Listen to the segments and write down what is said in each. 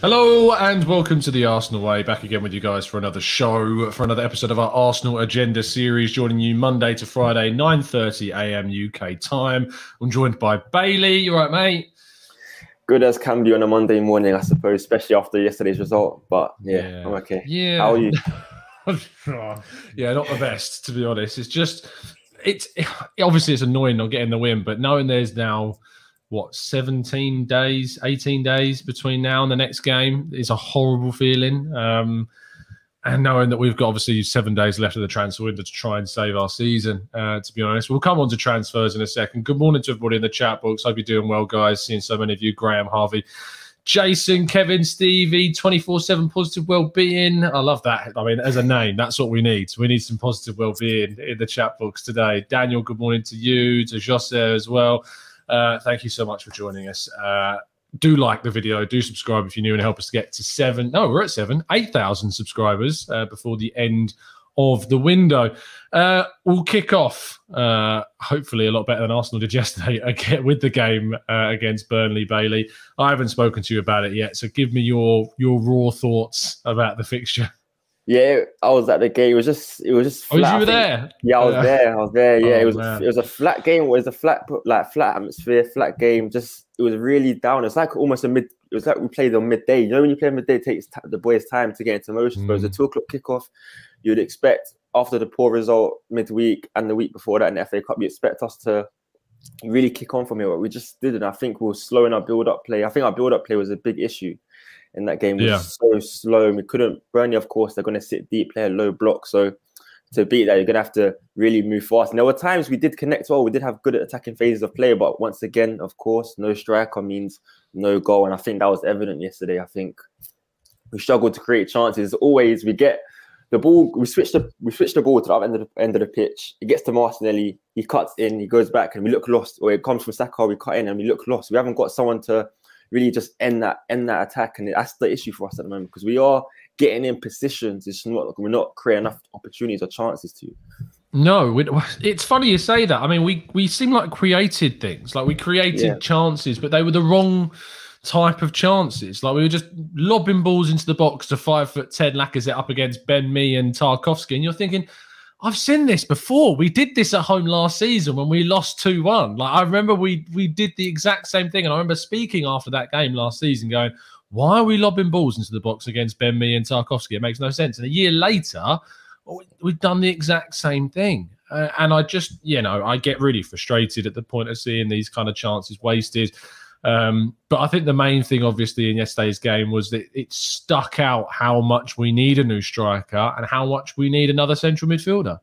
Hello and welcome to the Arsenal Way. Back again with you guys for another show, for another episode of our Arsenal Agenda series, joining you Monday to Friday, 9:30 a.m. UK time. I'm joined by Bailey. You right, mate? Good as can be on a Monday morning, I suppose, especially after yesterday's result. But yeah, Yeah. I'm okay. Yeah. How are you? yeah, not the best to be honest. It's just it's obviously it's annoying not getting the win, but knowing there's now what 17 days, 18 days between now and the next game is a horrible feeling. Um and knowing that we've got obviously seven days left of the transfer window to try and save our season, uh, to be honest. We'll come on to transfers in a second. Good morning to everybody in the chat box. Hope you're doing well, guys. Seeing so many of you, Graham, Harvey, Jason, Kevin, Stevie, 24 7 positive well-being. I love that. I mean, as a name, that's what we need. We need some positive well-being in the chat box today. Daniel, good morning to you, to Jose as well. Uh, thank you so much for joining us. Uh, do like the video, do subscribe if you're new and help us get to seven. No, we're at seven, 8,000 subscribers uh, before the end of the window. Uh, we'll kick off, uh, hopefully, a lot better than Arsenal did yesterday again with the game uh, against Burnley Bailey. I haven't spoken to you about it yet, so give me your your raw thoughts about the fixture. Yeah, I was at the game. It was just, it was just. Oh, flat. you were there? Yeah, I was Uh, there. I was there. Yeah, oh, it was. man. It was a flat game. It was a flat, like flat atmosphere, flat game. Just it was really down. It's like almost a mid. It was like we played on midday. You know when you play midday, it takes t- the boys time to get into motion. But it was a Mm. two o'clock kickoff. You'd expect after the poor result midweek and the week before that in the FA Cup, you expect us to really kick on from here. But we just didn't. I think we were slowing our build-up play. I think our build-up play was a big issue in that game. We Yeah. so slow. and We couldn't. Burnley, of course, they're going to sit deep, play a low block. So to beat that, you're going to have to really move fast. And there were times we did connect well. We did have good attacking phases of play, but once again, of course, no striker means no goal. And I think that was evident yesterday. I think we struggled to create chances. Always, we get the ball. We switch the we switch the ball to the other end of the end of the pitch. It gets to Martinelli. He cuts in. He goes back, and we look lost. Or it comes from Saka. We cut in, and we look lost. We haven't got someone to really just end that end that attack, and that's the issue for us at the moment because we are getting in positions. It's not we're not creating enough opportunities or chances to. No, it's funny you say that. I mean, we we seem like created things, like we created Yeah. chances, but they were the wrong type of chances. Like we were just lobbing balls into the box to five foot ten Lacazette up against Ben Mee and Tarkowski, and you're thinking, I've seen this before. We did this at home last season when we lost two one. Like I remember we we did the exact same thing, and I remember speaking after that game last season, going, "Why are we lobbing balls into the box against Ben Mee and Tarkowski? It makes no sense." And a year later we- we've done the exact same thing. Uh, and I just, you know, I get really frustrated at the point of seeing these kind of chances wasted. Um, but I think the main thing, obviously, in yesterday's game was that it stuck out how much we need a new striker and how much we need another central midfielder.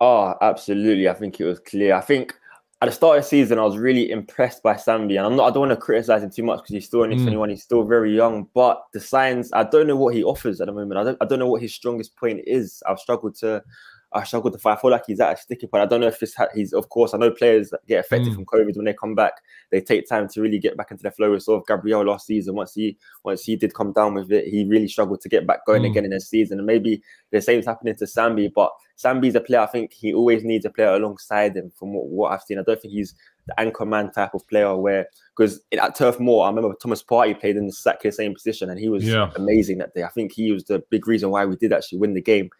Oh, absolutely. I think it was clear. I think at the start of the season, I was really impressed by Sambi, and I'm not. I don't want to criticize him too much because he's still only Mm. 21. He's still very young. But the signs, I don't know what he offers at the moment. I don't. I don't know what his strongest point is. I've struggled to. I struggled to find. I feel like he's at a sticky point. I don't know if it's he's. Of course, I know players get affected Mm. from COVID when they come back. They take time to really get back into their flow. We saw Gabriel last season. Once he once he did come down with it, he really struggled to get back going Mm. again in his season. And maybe the same's happening to Sambi, but Sambi's a player. I think he always needs a player alongside him. From what, what I've seen, I don't think he's the anchor man type of player. Where because at Turf Moor, I remember Thomas Partey played in exactly the same position, and he was Yeah. amazing that day. I think he was the big reason why we did actually win the game.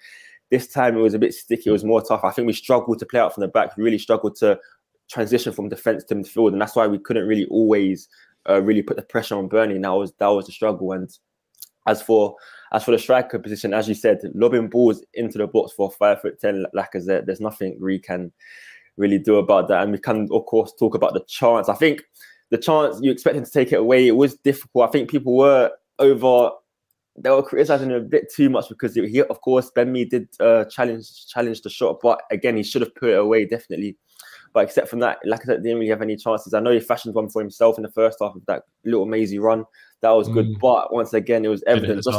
This time it was a bit sticky. It was more tough. I think we struggled to play out from the back. We really struggled to transition from defense to midfield, and that's why we couldn't really always uh, really put the pressure on Burnley. And that was that was the struggle. And as for as for the striker position, as you said, lobbing balls into the box for five foot ten Lacazette, there's nothing we can really do about that. And we can, of course, talk about the chance. I think the chance you expect him to take it away, it was difficult. I think people were over. They were criticizing him a bit too much because he, of course, Ben Mee did uh, challenge challenge the shot, but again, he should have put it away definitely. But except from that, Lacazette didn't really have any chances. I know he fashioned one for himself in the first half of that little mazy run. That was good, Mm. but once again, it was evident. Just.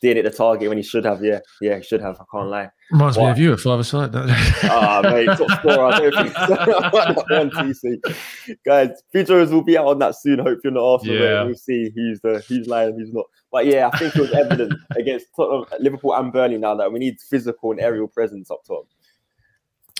Didn't hit the target when he should have. Yeah, yeah, he should have. I can't lie. Reminds me of you at five aside. Ah, mate, top scorer. I don't think so. that one TC. Guys, Pedro's will be out on that soon. Hope you're not Arsenal. Yeah. Yeah. We'll see who's the who's lying, who's not. But yeah, I think it was evident against Tottenham, Liverpool and Burnley now that we need physical and aerial presence up top.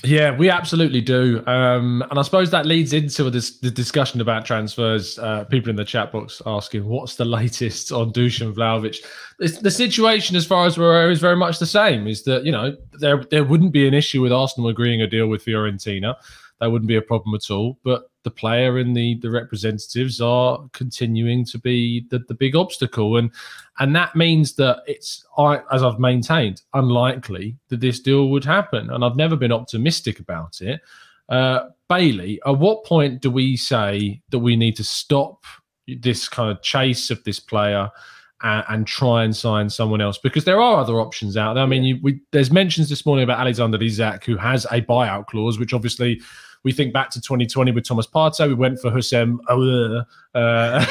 Yeah, we absolutely do. Um, and I suppose that leads into this, the discussion about transfers. Uh, people in the chat box asking, what's the latest on Dusan Vlahovic? It's, the situation, as far as we're aware, is very much the same. Is that, you know, there, there wouldn't be an issue with Arsenal agreeing a deal with Fiorentina. That wouldn't be a problem at all. But the player and the the representatives are continuing to be the, the big obstacle. And and that means that it's I as I've maintained unlikely that this deal would happen. And I've never been optimistic about it. Uh, Bailey at what point do we say that we need to stop this kind of chase of this player and, and, try and sign someone else? Because there are other options out there. I mean, you, we, there's mentions this morning about Alexander Isak who has a buyout clause, which obviously we think back to 2020 with Thomas Partey. We went for Houssem. Uh, oh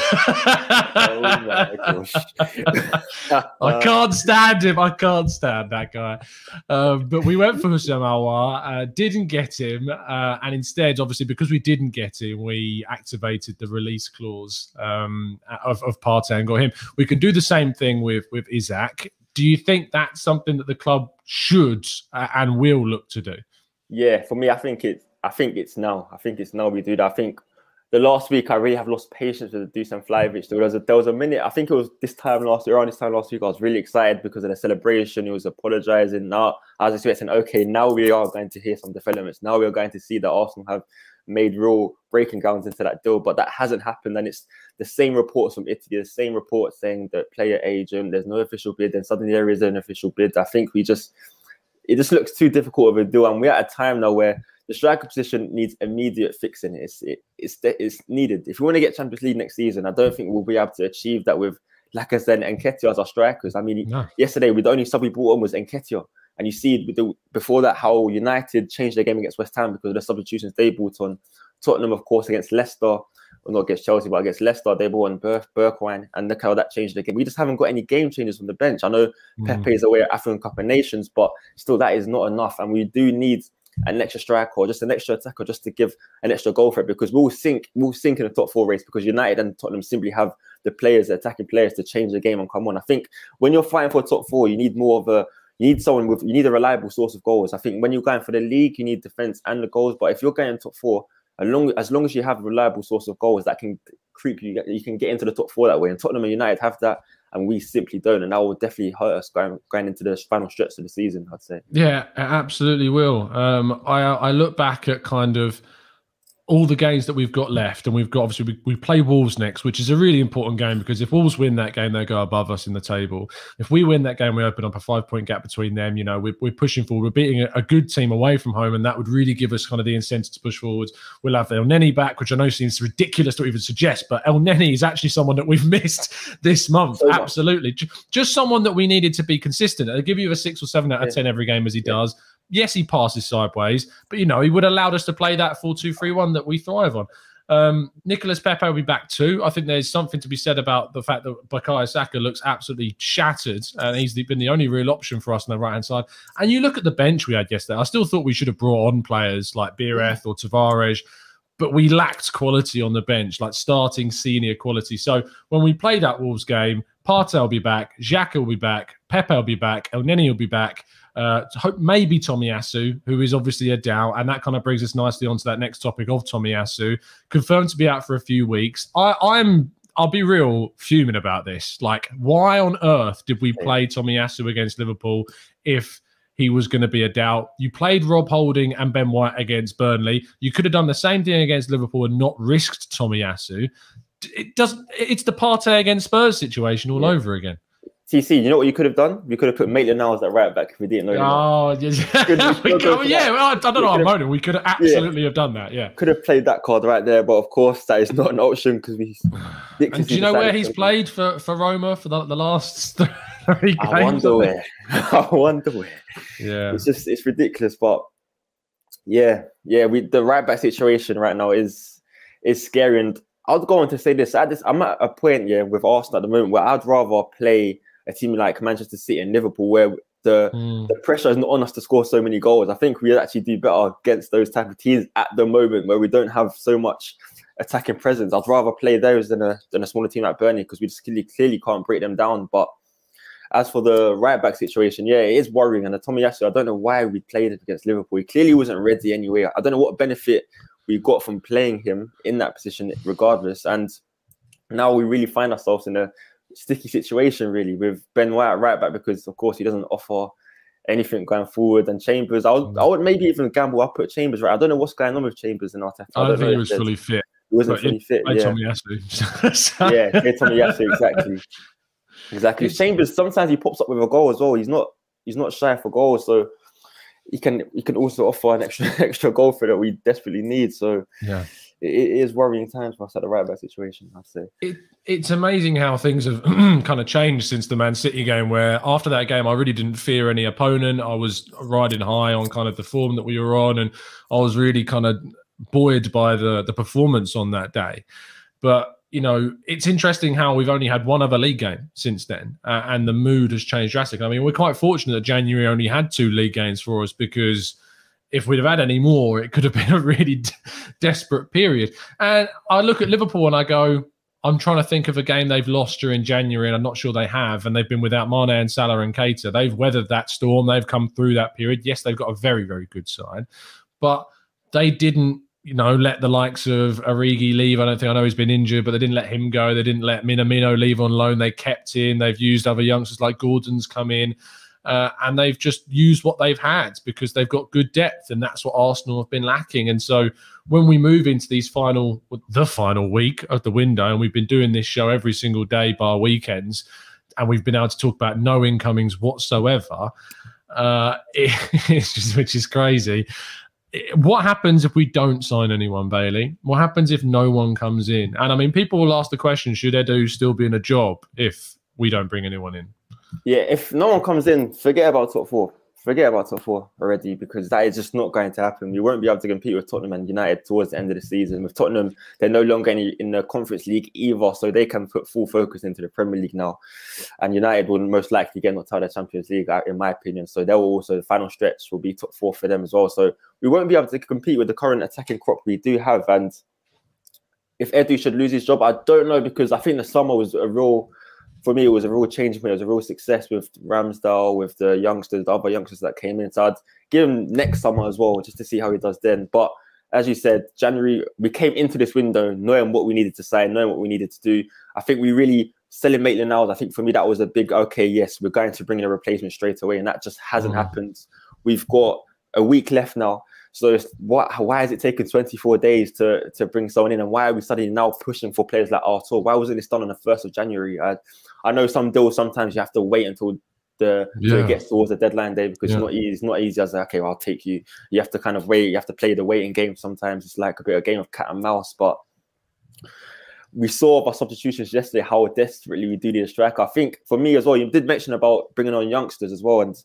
I can't stand him. I can't stand that guy. Um, but we went for Houssem Aouar, uh, didn't get him. Uh, and instead, obviously, because we didn't get him, we activated the release clause um, of, of Partey and got him. We can do the same thing with, with Isak. Do you think that's something that the club should uh, and will look to do? Yeah, for me, I think it's I think it's now. I think it's now we do that. I think the last week I really have lost patience with Dusan Vlahovic. There was a there was a minute. I think it was this time last year, around this time last week. I was really excited because of the celebration. He was apologising. Now I was expecting, okay, now we are going to hear some developments. Now we are going to see that Arsenal have made real breaking grounds into that deal, but that hasn't happened. And it's the same reports from Italy, the same reports saying that player agent, there's no official bid, and suddenly there is an official bid. I think we just it just looks too difficult of a deal, and we're at a time now where the striker position needs immediate fixing. It's it, it's it's needed. If we want to get Champions League next season, I don't think we'll be able to achieve that with Lacazette and Nketiah as our strikers. I mean, no. yesterday the only sub we brought on was Nketiah, and you see the, before that how United changed their game against West Ham because of the substitutions they brought on. Tottenham, of course, against Leicester, or not against Chelsea, but against Leicester, they brought on Ber- Bergwijn, and look how that changed the game. We just haven't got any game changers from the bench. I know mm. Pepe is away at African Cup of Nations, but still that is not enough, and we do need an extra striker or just an extra attacker just to give an extra goal for it because we'll sink we'll sink in the top four race because United and Tottenham simply have the players, the attacking players to change the game and come on. I think when you're fighting for top four, you need more of a you need someone with you need a reliable source of goals. I think when you're going for the league, you need defense and the goals. But if you're going top four, as long as long as you have a reliable source of goals that can creep you, you can get into the top four that way. And Tottenham and United have that and we simply don't. And that will definitely hurt us going going into the final stretch of the season. I'd say. Yeah, it absolutely will. Um, I I look back at kind of all the games that we've got left, and we've got obviously we, we play Wolves next, which is a really important game because if Wolves win that game, they go above us in the table. If we win that game, we open up a five point gap between them. You know, we're, we're pushing forward. We're beating a, a, good team away from home, and that would really give us kind of the incentive to push forwards. We'll have Elneny back, which I know seems ridiculous to even suggest, but Elneny is actually someone that we've missed this month. So Absolutely, just someone that we needed to be consistent. I'll give you a six or seven out of yeah. ten every game as he yeah. does yes, he passes sideways, but you know, he would have allowed us to play that 4 2 3 1 that we thrive on. Um, Nicolas Pepe will be back too. I think there's something to be said about the fact that Bukayo Saka looks absolutely shattered, and he's been the only real option for us on the right hand side. And you look at the bench we had yesterday. I still thought we should have brought on players like Biereth or Tavares, but we lacked quality on the bench, like starting senior quality. So when we played that Wolves game, Partey will be back, Xhaka will be back, Pepe will be back, Elneny will be back. Uh, hope maybe Tomiyasu, who is obviously a doubt, and that kind of brings us nicely onto that next topic of Tomiyasu, confirmed to be out for a few weeks. I, I'm I'll be real fuming about this. Like, why on earth did we play Tomiyasu against Liverpool if he was going to be a doubt? You played Rob Holding and Ben White against Burnley. You could have done the same thing against Liverpool and not risked Tomiyasu. It doesn't. It's the Partey against Spurs situation all yeah. over again. TC, you know what you could have done? We could have put Maitland Niles at right back if we didn't know. Oh, yeah. yeah, well, I don't know. I'm moaning. We could have absolutely yeah. have done that. Yeah. Could have played that card right there, but of course, that is not an option because we. and do you know where he's played for, for Roma for the, the last three games? I wonder where. I wonder where. Yeah. It's just, it's ridiculous. But yeah, yeah, we the right back situation right now is is scary. And I was going to say this. At this, I'm at a point, yeah, with Arsenal at the moment where I'd rather play a team like Manchester City and Liverpool, where the mm. the pressure is not on us to score so many goals. I think we actually do better against those type of teams at the moment where we don't have so much attacking presence. I'd rather play those than a than a smaller team like Burnley because we just clearly, clearly can't break them down. But as for the right back situation, yeah, it is worrying. And the Tomiyasu, I don't know why we played it against Liverpool. He clearly wasn't ready anyway. I don't know what benefit we got from playing him in that position, regardless. And now we really find ourselves in a sticky situation, really, with Ben White at right back because, of course, he doesn't offer anything going forward. And Chambers, I would, I would maybe even gamble up put Chambers. Right, I don't know what's going on with Chambers and Arteta. I, I don't, think he was fully fit. He wasn't fully fit. Yeah, Tomiyasu. yeah, Tomiyasu, exactly. Exactly. Chambers sometimes he pops up with a goal as well. He's not he's not shy for goals, so he can he can also offer an extra extra goal for that we desperately need. So yeah, it, it is worrying times for us at the right back situation. I'd say it, it's amazing how things have kind of changed since the Man City game. Where after that game, I really didn't fear any opponent. I was riding high on kind of the form that we were on, and I was really kind of buoyed by the the performance on that day. But you know, it's interesting how we've only had one other league game since then, uh, and the mood has changed drastically. I mean, we're quite fortunate that January only had two league games for us because if we'd have had any more, it could have been a really desperate period. And I look at Liverpool and I go, I'm trying to think of a game they've lost during January, and I'm not sure they have. And they've been without Mane and Salah and Keita. They've weathered that storm. They've come through that period. Yes, they've got a very, very good side, but they didn't you know, let the likes of Origi leave. I don't think I know he's been injured, but they didn't let him go. They didn't let Minamino leave on loan. They kept in. They've used other youngsters like Gordon's come in, uh, and they've just used what they've had because they've got good depth, and that's what Arsenal have been lacking. And so when we move into these final, the final week of the window, and we've been doing this show every single day bar weekends, and we've been able to talk about no incomings whatsoever. Uh, it, just, which is crazy what happens if we don't sign anyone, Bailey? What happens if no one comes in? And I mean, people will ask the question: Should Edu still be in a job if we don't bring anyone in? Yeah, if no one comes in, forget about top four forget about top four already because that is just not going to happen. We won't be able to compete with Tottenham and United towards the end of the season. With Tottenham, they're no longer in, in the Conference League either, so they can put full focus into the Premier League now. And United will most likely get knocked out of the Champions League, uh, in my opinion. So they will also the final stretch will be top four for them as well. So we won't be able to compete with the current attacking crop we do have. And if Edu should lose his job, I don't know because I think the summer was a real for me, it was a real change point. It was a real success with Ramsdale, with the youngsters, the other youngsters that came in. So I'd give him next summer as well, just to see how he does then. But as you said, January, we came into this window knowing what we needed to say, knowing what we needed to do. I think we really selling Maitland Niles. I think for me, that was a big, okay, yes, we're going to bring in a replacement straight away. And that just hasn't mm. happened. We've got a week left now. So what, why is it taking 24 days to, to bring someone in? And why are we suddenly now pushing for players like Arthur? Why wasn't this done on the 1st of January? I, I know some deals sometimes you have to wait until the yeah. it gets towards the deadline day because yeah. it's not easy. It's not easy as okay, well, I'll take you. You have to kind of wait. You have to play the waiting game. Sometimes it's like a bit of a game of cat and mouse. But we saw our substitutions yesterday how desperately we do need a striker. I think for me as well, you did mention about bringing on youngsters as well, and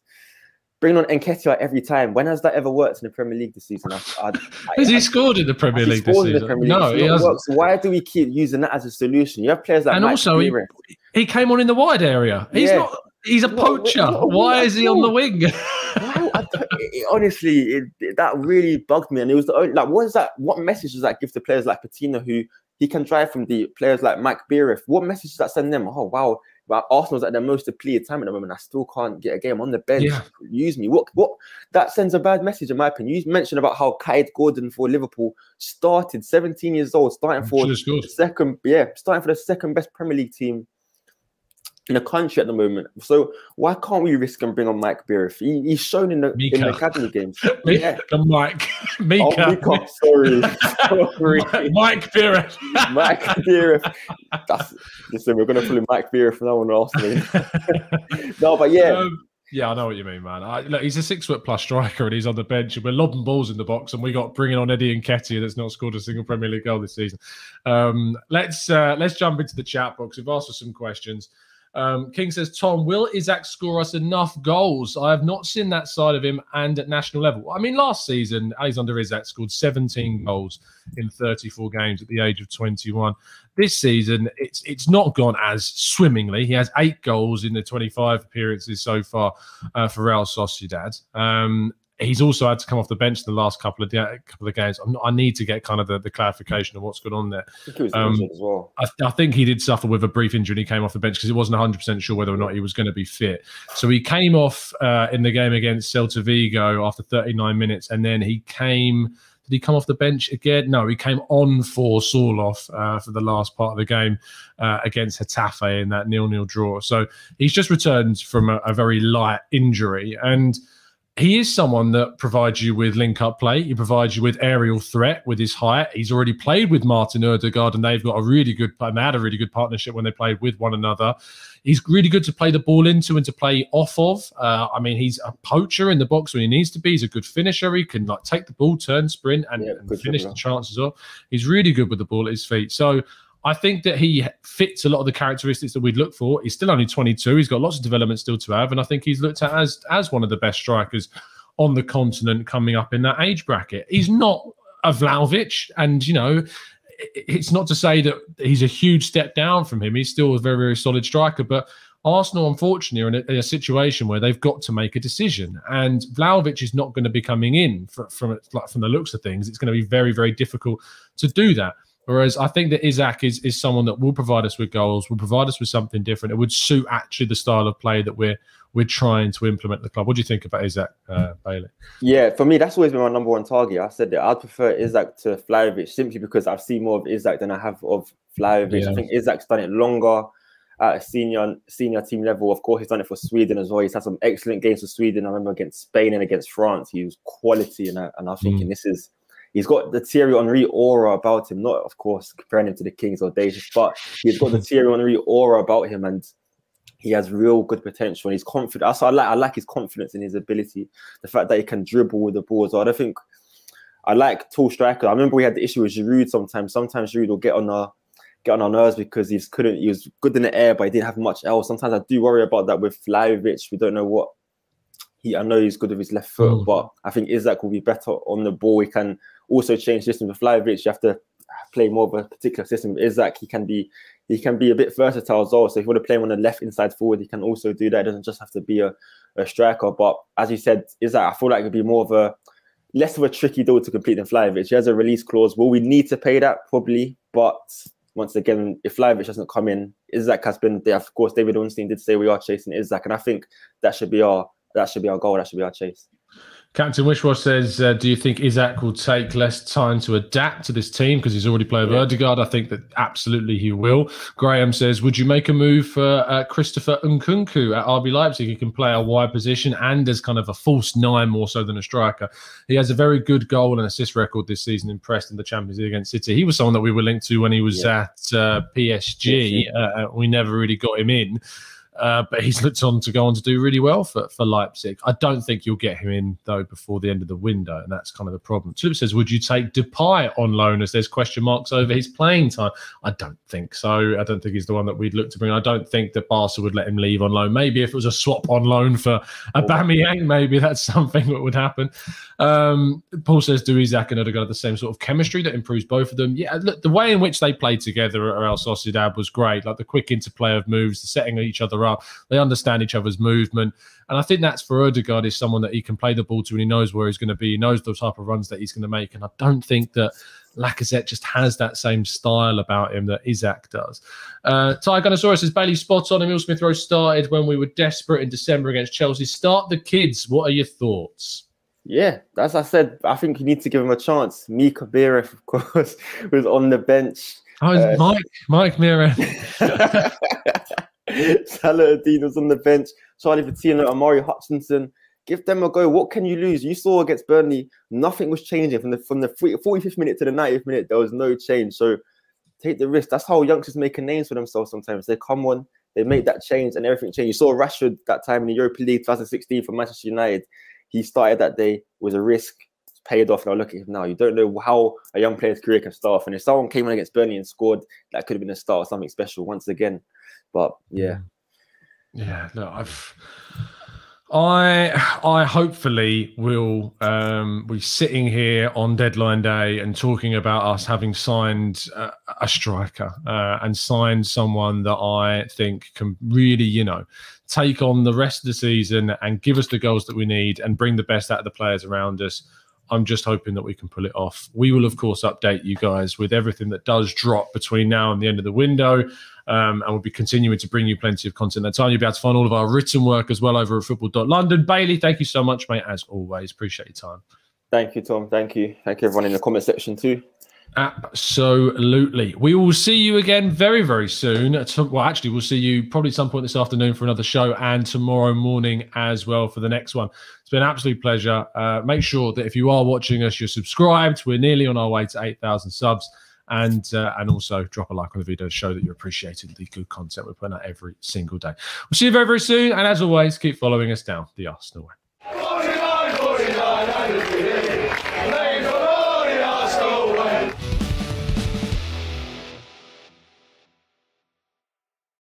bringing on Nketiah every time. When has that ever worked in the Premier League this season? I, I, has I, he scored in the Premier League this season? League. No, he hasn't. So why do we keep using that as a solution? You have players like and also he, he, came on in the wide area. He's yeah. not. He's a poacher. What, what, what, why is he on the wing? it, honestly, it, that really bugged me. And it was the only, like, what is that? What message does that give to players like Patino who he can drive from the players like Mike Biereth? What message does that send them? Oh wow, but Arsenal's at their most depleted time at the moment. I still can't get a game on the bench. Yeah. Use me. What? What? That sends a bad message, in my opinion. You mentioned about how Kaide Gordon for Liverpool started 17 years old, starting for the second, yeah, starting for the second best Premier League team in the country at the moment. So why can't we risk and bring on Mike Biereth? He, he's shown in the Mika. in the academy games. yeah. The Mike. Mika. Oh, Mika. Sorry. sorry. Mike Biereth. Mike Biereth. That's, listen, we're gonna pull him Mike Biereth from now on Arsenal. no, but yeah. Um, yeah, I know what you mean, man. I, look, he's a six foot plus striker and he's on the bench and we're lobbing balls in the box and we got bringing on Eddie Nketiah that's not scored a single Premier League goal this season. Um, let's uh, let's jump into the chat box. We've asked for some questions. Um, King says, Tom, will Isak score us enough goals? I have not seen that side of him and at national level. I mean, last season, Alexander Isak scored 17 goals in 34 games at the age of 21. This season, it's it's not gone as swimmingly. He has eight goals in the 25 appearances so far uh, for Real Sociedad. Um, he's also had to come off the bench in the last couple of couple of games. Not, i need to get kind of the, the clarification of what's going on there. I think, um, well. I, I, think he did suffer with a brief injury. and He came off the bench because he wasn't 100 percent sure whether or not he was going to be fit. So he came off uh, in the game against Celta Vigo after 39 minutes, and then he came. Did he come off the bench again? No, he came on for Sorloth uh, for the last part of the game uh, against Getafe in that nil-nil draw. So he's just returned from a, a very light injury, and he is someone that provides you with link up play. He provides you with aerial threat with his height. He's already played with Martin Odegaard, and they've got a really good. They had a really good partnership when they played with one another. He's really good to play the ball into and to play off of. Uh, I mean, he's a poacher in the box when he needs to be. He's a good finisher. He can like take the ball, turn, sprint, and, yeah, and finish the chances off. He's really good with the ball at his feet. So I think that he fits a lot of the characteristics that we'd look for. He's still only 22. He's got lots of development still to have, and I think he's looked at as as one of the best strikers on the continent coming up in that age bracket. He's not a Vlahovic, and you know, it's not to say that he's a huge step down from him. He's still a very very solid striker, but Arsenal, unfortunately, are in a, in a, situation where they've got to make a decision, and Vlahovic is not going to be coming in from from, from the looks of things. It's going to be very very difficult to do that. Whereas I think that Isak is is someone that will provide us with goals, will provide us with something different. It would suit actually the style of play that we're we're trying to implement the club. What do you think about Isak uh, Bailey? Yeah, for me, that's always been my number one target. I said that I'd prefer Isak to Vlahovic simply because I've seen more of Isak than I have of Vlahovic. Yeah. I think Isak's done it longer at a senior senior team level. Of course, he's done it for Sweden as well. He's had some excellent games for Sweden. I remember against Spain and against France. He was quality, and I, and I thinking mm. this is he's got the Thierry Henry aura about him. Not, of course, comparing him to the Kings or Davis, but he's got the Thierry Henry aura about him, and he has real good potential. And he's confident. So I like I like his confidence in his ability. The fact that he can dribble with the ball. So I don't think I like tall striker. I remember we had the issue with Giroud sometimes. Sometimes Giroud will get on our get on our nerves because he's couldn't he was good in the air, but he didn't have much else. Sometimes I do worry about that with Vlahovic. We don't know what he I know he's good with his left foot, mm. but I think Isak will be better on the ball. He can also change system with Vlahovic. You have to play more of a particular system. With Isak, he can be he can be a bit versatile as well. So if you want to play him on the left inside forward, he can also do that. It doesn't just have to be a, a striker. But as you said, Isak, I feel like it'd be more of a less of a tricky deal to complete than Vlahovic. He has a release clause. Will we need to pay that? Probably. But once again, if Vlahovic doesn't come in, Isak has been there. Of course, David Ornstein did say we are chasing Isak, and I think that should be our that should be our goal. That should be our chase. Captain Wishwash says, uh, "Do you think Isak will take less time to adapt to this team because he's already played with yeah. I think that absolutely he will." Graham says, "Would you make a move for uh, Christopher Nkunku at RB Leipzig? He can play a wide position and as kind of a false nine more so than a striker. He has a very good goal and assist record this season. Impressed in the Champions League against City. He was someone that we were linked to when he was yeah. at uh, PSG. Uh, we never really got him in." Uh, but he's looked on to go on to do really well for, for Leipzig. I don't think you'll get him in though before the end of the window, and that's kind of the problem. Tulip says, "Would you take Depay on loan as there's question marks over his playing time?" I don't think so. I don't think he's the one that we'd look to bring. I don't think that Barca would let him leave on loan. Maybe if it was a swap on loan for Aubameyang, maybe that's something that would happen. Um, Paul says, "Do Isak and Odegaard the same sort of chemistry that improves both of them?" Yeah, look, the way in which they played together at Real Sociedad was great. Like the quick interplay of moves, the setting each other up they understand each other's movement. And I think that's for Odegaard is someone that he can play the ball to and he knows where he's going to be. He knows the type of runs that he's going to make. And I don't think that Lacazette just has that same style about him that Isak does. Uh, Tyrannosaurus says Bailey spot on. Emil Smith Rowe started when we were desperate in December against Chelsea. Start the kids. What are your thoughts? Yeah, as I said, I think you need to give him a chance. Mika Biereth, of course, was on the bench. Oh, uh, Mike, Mike Mira. Saladin was on the bench. Charlie Patino, Omari Hutchinson. Give them a go. What can you lose? You saw against Burnley, nothing was changing from the from the 45th minute to the 90th minute. There was no change. So take the risk. That's how youngsters make a name for themselves. Sometimes they come on, they make that change, and everything changes. You saw Rashford that time in the Europa League 2016 for Manchester United. He started that day was a risk paid off. Now look at him now. You don't know how a young player's career can start. And if someone came in against Burnley and scored, that could have been a start of something special once again. But yeah. Yeah, look, I've I I hopefully will um, be sitting here on deadline day and talking about us having signed uh, a striker uh, and signed someone that I think can really, you know, take on the rest of the season and give us the goals that we need and bring the best out of the players around us. I'm just hoping that we can pull it off. We will, of course, update you guys with everything that does drop between now and the end of the window. Um, and we'll be continuing to bring you plenty of content. That time you'll be able to find all of our written work as well over at football.london. Bailey, thank you so much, mate, as always. Appreciate your time. Thank you, Tom. Thank you. Thank you, everyone in the comment section too. Absolutely. We will see you again very, very soon. Well, actually, we'll see you probably some point this afternoon for another show and tomorrow morning as well for the next one. It's been an absolute pleasure. Uh, make sure that if you are watching us, you're subscribed. We're nearly on our way to 8,000 subs. And uh, and also drop a like on the video to show that you're appreciating the good content we're putting out every single day. We'll see you very, very soon. And as always, keep following us down the Arsenal way.